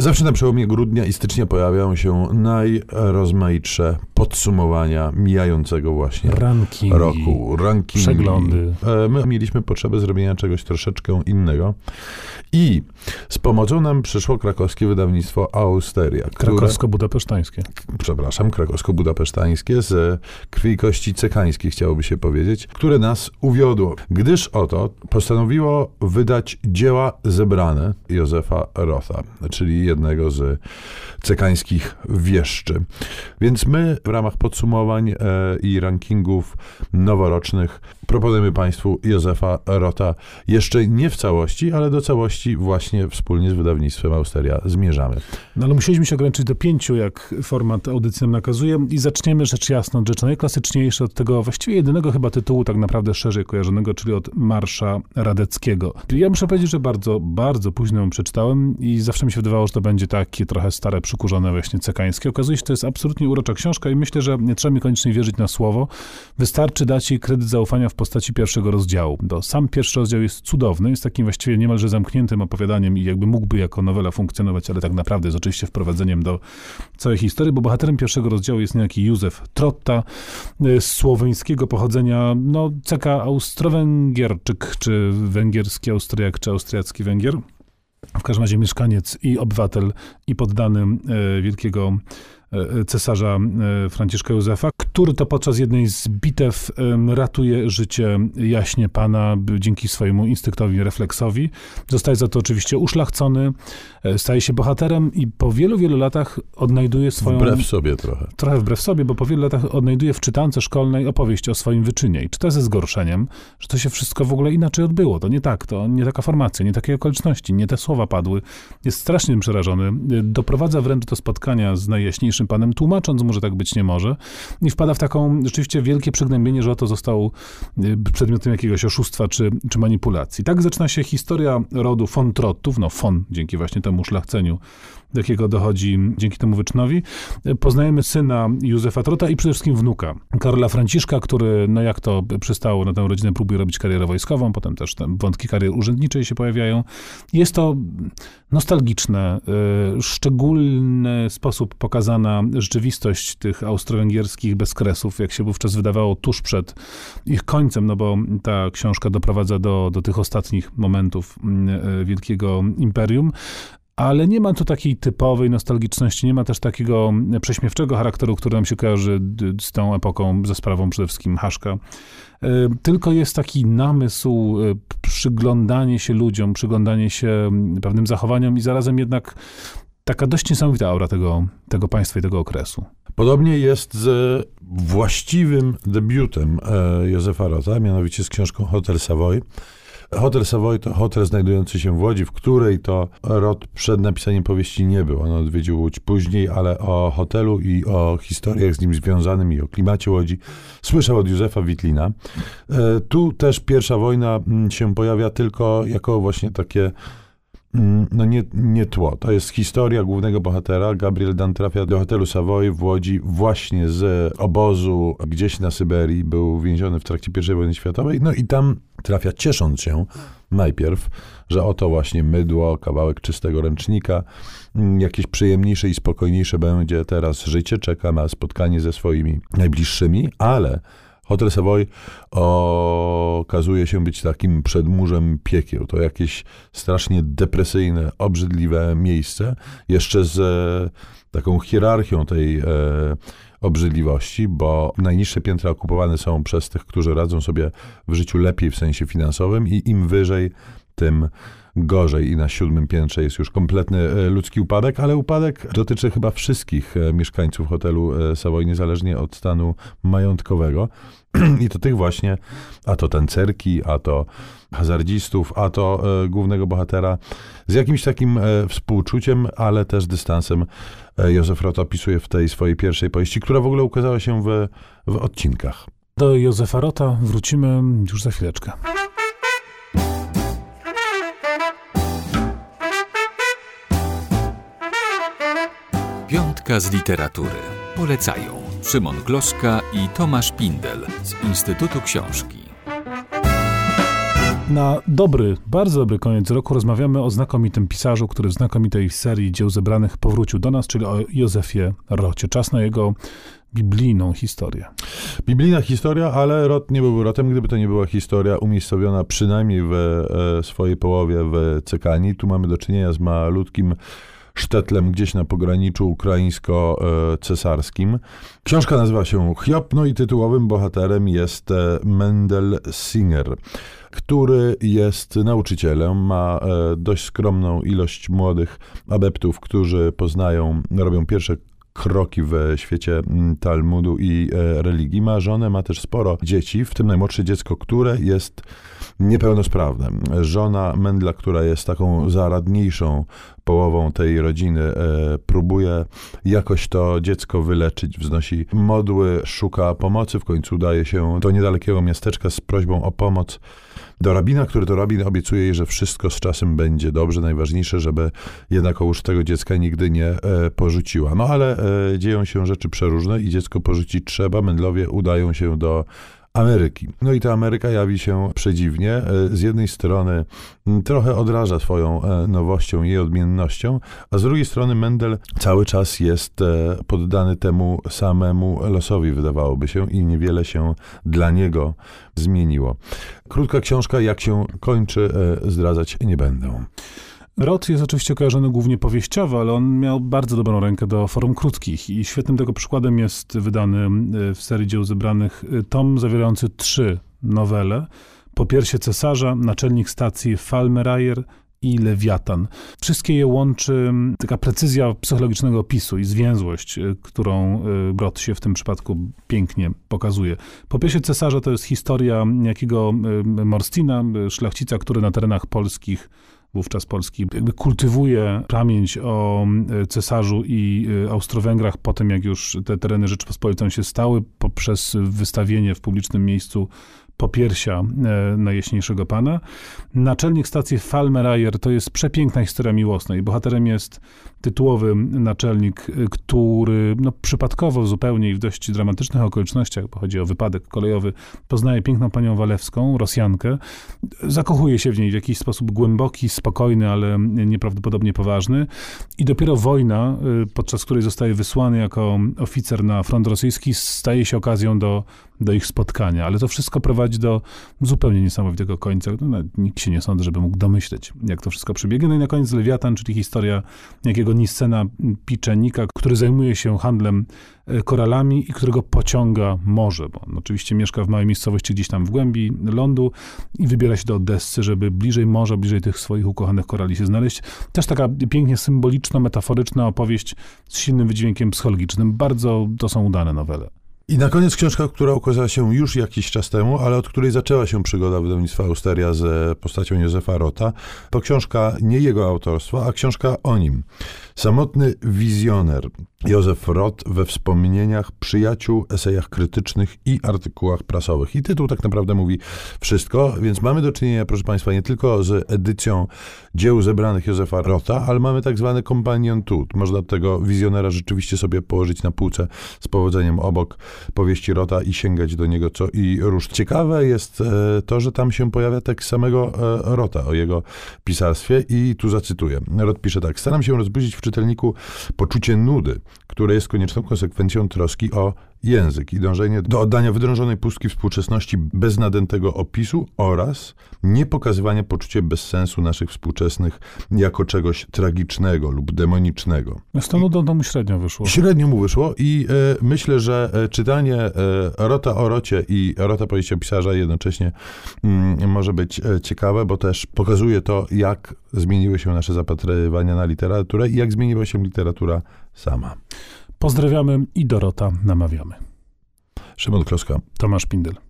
Zawsze na przełomie grudnia i stycznia pojawiają się najrozmaitsze podsumowania mijającego właśnie Rankingi, roku, rankingi. przeglądy. E, My mieliśmy potrzebę zrobienia czegoś troszeczkę innego i z pomocą nam przyszło krakowskie wydawnictwo Austeria, które, Krakowsko-budapesztańskie. przepraszam, krakowsko-budapesztańskie z krwi i kości cekańskiej, chciałoby się powiedzieć, które nas uwiodło, gdyż oto postanowiło wydać dzieła zebrane Józefa Rotha, czyli jednego z cekańskich wieszczy. Więc my w ramach podsumowań e, i rankingów noworocznych proponujemy Państwu Józefa Rota jeszcze nie w całości, ale do całości właśnie wspólnie z wydawnictwem Austeria zmierzamy. No ale musieliśmy się ograniczyć do pięciu, jak format audycji nam nakazuje. I zaczniemy rzecz jasna od rzeczy najklasyczniejszej, od tego właściwie jedynego chyba tytułu tak naprawdę szerzej kojarzonego, czyli od Marsza Radeckiego. Ja muszę powiedzieć, że bardzo, bardzo późno ją przeczytałem i zawsze mi się wydawało, że to będzie takie trochę stare, przykurzone właśnie cekańskie. Okazuje się, że to jest absolutnie urocza książka i myślę, że nie trzeba mi koniecznie wierzyć na słowo. Wystarczy dać jej kredyt zaufania w postaci pierwszego rozdziału. To sam pierwszy rozdział jest cudowny, jest takim właściwie niemalże zamkniętym opowiadaniem i jakby mógłby jako nowela funkcjonować, ale tak naprawdę jest oczywiście wprowadzeniem do całej historii, bo bohaterem pierwszego rozdziału jest niejaki Józef Trotta, y, z słoweńskiego pochodzenia, no ceka Austro-Węgierczyk, czy węgierski Austriak, czy austriacki Węgier. W każdym razie mieszkaniec i obywatel i poddany e, wielkiego e, cesarza e, Franciszka Józefa, który to podczas jednej z bitew ratuje życie jaśnie pana dzięki swojemu instynktowi, refleksowi. Zostaje za to oczywiście uszlachcony, e, staje się bohaterem i po wielu, wielu latach odnajduje swoją... Wbrew sobie trochę. Trochę wbrew sobie, bo po wielu latach odnajduje w czytance szkolnej opowieść o swoim wyczynie. I czyta ze zgorszeniem, że to się wszystko w ogóle inaczej odbyło. To nie tak, to nie taka formacja, nie takie okoliczności, nie te słowa padły. Jest strasznie przerażony. Y, Doprowadza wręcz do spotkania z najjaśniejszym panem, tłumacząc mu, że tak być nie może. I wpada w taką rzeczywiście wielkie przygnębienie, że oto został y, przedmiotem jakiegoś oszustwa czy, czy manipulacji. Tak zaczyna się historia rodu von Trottów, no von, dzięki właśnie temu szlachceniu, do jakiego dochodzi dzięki temu wyczynowi. Poznajemy syna Józefa Trota i przede wszystkim wnuka Karola Franciszka, który, no jak to przystało na tę rodzinę, próbuje robić karierę wojskową, potem też tam wątki kariery urzędniczej się pojawiają. Jest to nostalgiczne, y, szczególny sposób pokazana rzeczywistość tych austro-węgierskich bezkresów, jak się wówczas wydawało tuż przed ich końcem, no bo ta książka doprowadza do, do tych ostatnich momentów y, wielkiego imperium ale nie ma tu takiej typowej nostalgiczności, nie ma też takiego prześmiewczego charakteru, który nam się kojarzy z tą epoką, ze sprawą przede wszystkim Haszka. Y, Tylko jest taki namysł, y, przyglądanie się ludziom, przyglądanie się pewnym zachowaniom i zarazem jednak taka dość niesamowita aura tego, tego państwa i tego okresu. Podobnie jest z właściwym debiutem e, Józefa Rota, mianowicie z książką Hotel Savoy. Hotel Savoy to hotel znajdujący się w Łodzi, w której to Rot przed napisaniem powieści nie był. On odwiedził Łódź później, ale o hotelu i o historiach z nim związanym i o klimacie Łodzi słyszał od Józefa Witlina. E, Tu też pierwsza wojna mm, się pojawia tylko jako właśnie takie no nie, nie tło. To jest historia głównego bohatera. Gabriel Dan trafia do hotelu Savoy w Łodzi właśnie z obozu gdzieś na Syberii. Był więziony w trakcie I wojny światowej. No i tam trafia ciesząc się najpierw, że oto właśnie mydło, kawałek czystego ręcznika, mm, jakieś przyjemniejsze i spokojniejsze będzie teraz życie. Czeka na spotkanie ze swoimi najbliższymi, ale Hotel Savoy okazuje się być takim przedmurzem piekieł. To jakieś strasznie depresyjne, obrzydliwe miejsce, jeszcze z e, taką hierarchią tej e, obrzydliwości, bo najniższe piętra okupowane są przez tych, którzy radzą sobie w życiu lepiej w sensie finansowym i im wyżej, tym gorzej i na siódmym piętrze jest już kompletny e, ludzki upadek, ale upadek dotyczy chyba wszystkich e, mieszkańców hotelu e, Savoy, niezależnie od stanu majątkowego. I to tych właśnie, a to tancerki, a to hazardzistów, a to głównego bohatera z jakimś takim współczuciem, ale też dystansem Józef Rot opisuje w tej swojej pierwszej powieści, która w ogóle ukazała się w, w odcinkach. Do Józefa Rota wrócimy już za chwileczkę. Z literatury. Polecają Szymon Gloszka i Tomasz Pindel z Instytutu Książki. Na dobry, bardzo dobry koniec roku rozmawiamy o znakomitym pisarzu, który w znakomitej serii dzieł zebranych powrócił do nas, czyli o Józefie Rocie. Czas na jego biblijną historię. Biblijna historia, ale Rot nie byłby Rotem, gdyby to nie była historia umiejscowiona przynajmniej w e, swojej połowie w Cekanii. Tu mamy do czynienia z malutkim sztetlem gdzieś na pograniczu ukraińsko-cesarskim. Książka nazywa się Hiob, no i tytułowym bohaterem jest e, Mendel Singer który jest nauczycielem, ma e, dość skromną ilość młodych adeptów, którzy poznają, robią pierwsze kroki w świecie mm, Talmudu i e, religii. Ma żonę, ma też sporo dzieci, w tym najmłodsze dziecko, które jest niepełnosprawne. Żona Mendla, która jest taką zaradniejszą połową tej rodziny, e, próbuje jakoś to dziecko wyleczyć, wznosi modły, szuka pomocy, w końcu udaje się do niedalekiego miasteczka z prośbą o pomoc do rabina, który to rabin obiecuje jej, że wszystko z czasem będzie dobrze. Najważniejsze, żeby jednak ołóż tego dziecka nigdy nie e, porzuciła. No ale dzieją się rzeczy przeróżne i dziecko porzucić trzeba. Mędlowie udają się do Ameryki. No i ta Ameryka jawi się przedziwnie. E, z jednej strony trochę odraża swoją e, nowością i odmiennością, a z drugiej strony Mendel cały czas jest e, poddany temu samemu losowi, wydawałoby się, i niewiele się dla niego zmieniło. Krótka książka, jak się kończy, zdradzać nie będę. Rot jest oczywiście kojarzony głównie powieściowo, ale on miał bardzo dobrą rękę do forum krótkich i świetnym tego przykładem jest wydany e, w serii dzieł zebranych e, tom zawierający trzy nowele. Po piersie cesarza, naczelnik stacji Falmerayer i Lewiatan. Wszystkie je łączy taka precyzja psychologicznego opisu i zwięzłość, e, którą Brod się w tym przypadku pięknie pokazuje. Po piersie cesarza to jest historia jakiego Morstina, szlachcica, który na terenach polskich wówczas Polski, jakby kultywuje pamięć o e, cesarzu i e, Austro-Węgrach po tym, jak już te tereny Rzeczypospolitą się stały, poprzez wystawienie w publicznym miejscu popiersia e, najjaśniejszego pana. Naczelnik stacji Falmerayer to jest przepiękna historia miłosna i bohaterem jest tytułowy naczelnik, który no, przypadkowo zupełnie i w dość dramatycznych okolicznościach, bo chodzi o wypadek kolejowy, poznaje piękną panią Walewską, Rosjankę, zakochuje się w niej w jakiś sposób głęboki, spokojny, ale nieprawdopodobnie poważny. I dopiero wojna, y, podczas której zostaje wysłany jako oficer na front rosyjski, staje się okazją do, do ich spotkania, ale to wszystko prowadzi do zupełnie niesamowitego końca. No, nikt się nie sądzi, żeby mógł domyśleć, jak to wszystko przebiegnie. No i na koniec Lewiatan, czyli historia jakiego Niscena Piczenika, który zajmuje się handlem e, koralami i którego pociąga morze, bo on oczywiście mieszka w małej miejscowości gdzieś tam w głębi lądu i wybiera się do Odessy, żeby bliżej morza, bliżej tych swoich ukochanych korali się znaleźć. Też taka pięknie symboliczna, metaforyczna opowieść z silnym wydźwiękiem psychologicznym. Bardzo to są udane nowele. I na koniec książka, która ukazała się już jakiś czas temu, ale od której zaczęła się przygoda wydawnictwa Austeria z postacią Józefa Rota. To książka nie jego autorstwa, a książka o nim. Samotny wizjoner Józef Rot we wspomnieniach przyjaciół, esejach krytycznych i artykułach prasowych. I tytuł tak naprawdę mówi wszystko, więc mamy do czynienia, proszę Państwa, nie tylko z edycją dzieł zebranych Józefa Rota, ale mamy tak zwany companion tut. Można tego wizjonera rzeczywiście sobie położyć na półce z powodzeniem obok powieści Rota i sięgać do niego co i róż. Ciekawe jest e, to, że tam się pojawia tekst samego e, Rota o jego pisarstwie i tu zacytuję. Rot pisze tak. Staram się rozbudzić w czytelniku poczucie nudy, które jest konieczną konsekwencją troski o język i dążenie do oddania wydrążonej pustki współczesności bez nadętego opisu oraz nie pokazywania poczucia bezsensu naszych współczesnych jako czegoś tragicznego lub demonicznego. Z tą nudą to mu średnio wyszło. Średnio mu wyszło i e, myślę, że e, czytanie e, Rota o Rocie i Rota powieści o pisarza jednocześnie mm, może być ciekawe, bo też pokazuje to, jak zmieniły się nasze zapatrywania na literaturę i jak zmieniła się literatura sama. Pozdrawiamy i Dorota namawiamy. Szymon Kloska. Tomasz Pindel.